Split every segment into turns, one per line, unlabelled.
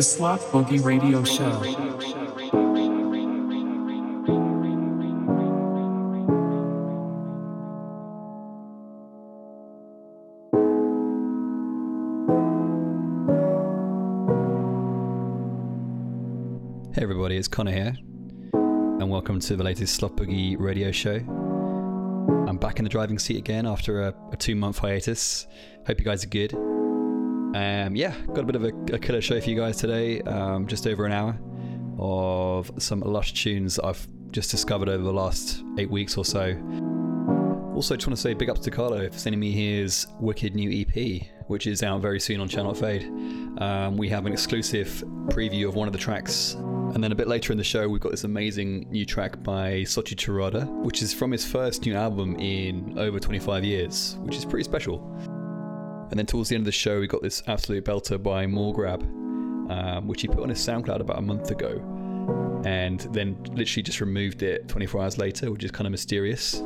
The Slot Boogie Radio Show.
Hey everybody, it's Connor here, and welcome to the latest Slot Boogie radio show. I'm back in the driving seat again after a, a two month hiatus. Hope you guys are good. Um, yeah, got a bit of a, a killer show for you guys today. Um, just over an hour of some lush tunes I've just discovered over the last eight weeks or so. Also, just want to say big ups to Carlo for sending me his wicked new EP, which is out very soon on Channel Fade. Um, we have an exclusive preview of one of the tracks and then a bit later in the show, we've got this amazing new track by Soichi Terada, which is from his first new album in over 25 years, which is pretty special. And then towards the end of the show, we got this absolute belter by Morgrab, um, which he put on his SoundCloud about a month ago, and then literally just removed it 24 hours later, which is kind of mysterious.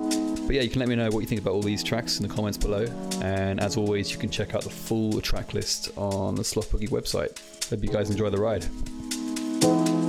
But yeah, you can let me know what you think about all these tracks in the comments below. And as always, you can check out the full track list on the Slot Boogie website. Hope you guys enjoy the ride.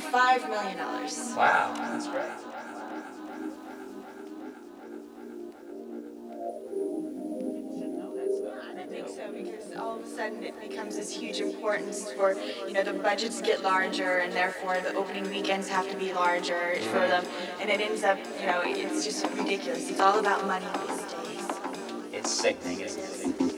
$1.5 million.
Wow, that's great.
all of a sudden it becomes this huge importance for you know the budgets get larger and therefore the opening weekends have to be larger for them and it ends up you know it's just ridiculous it's all about money these days
it's sickening isn't it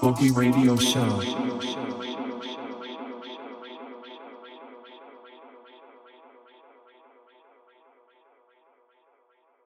Boogie Radio Show.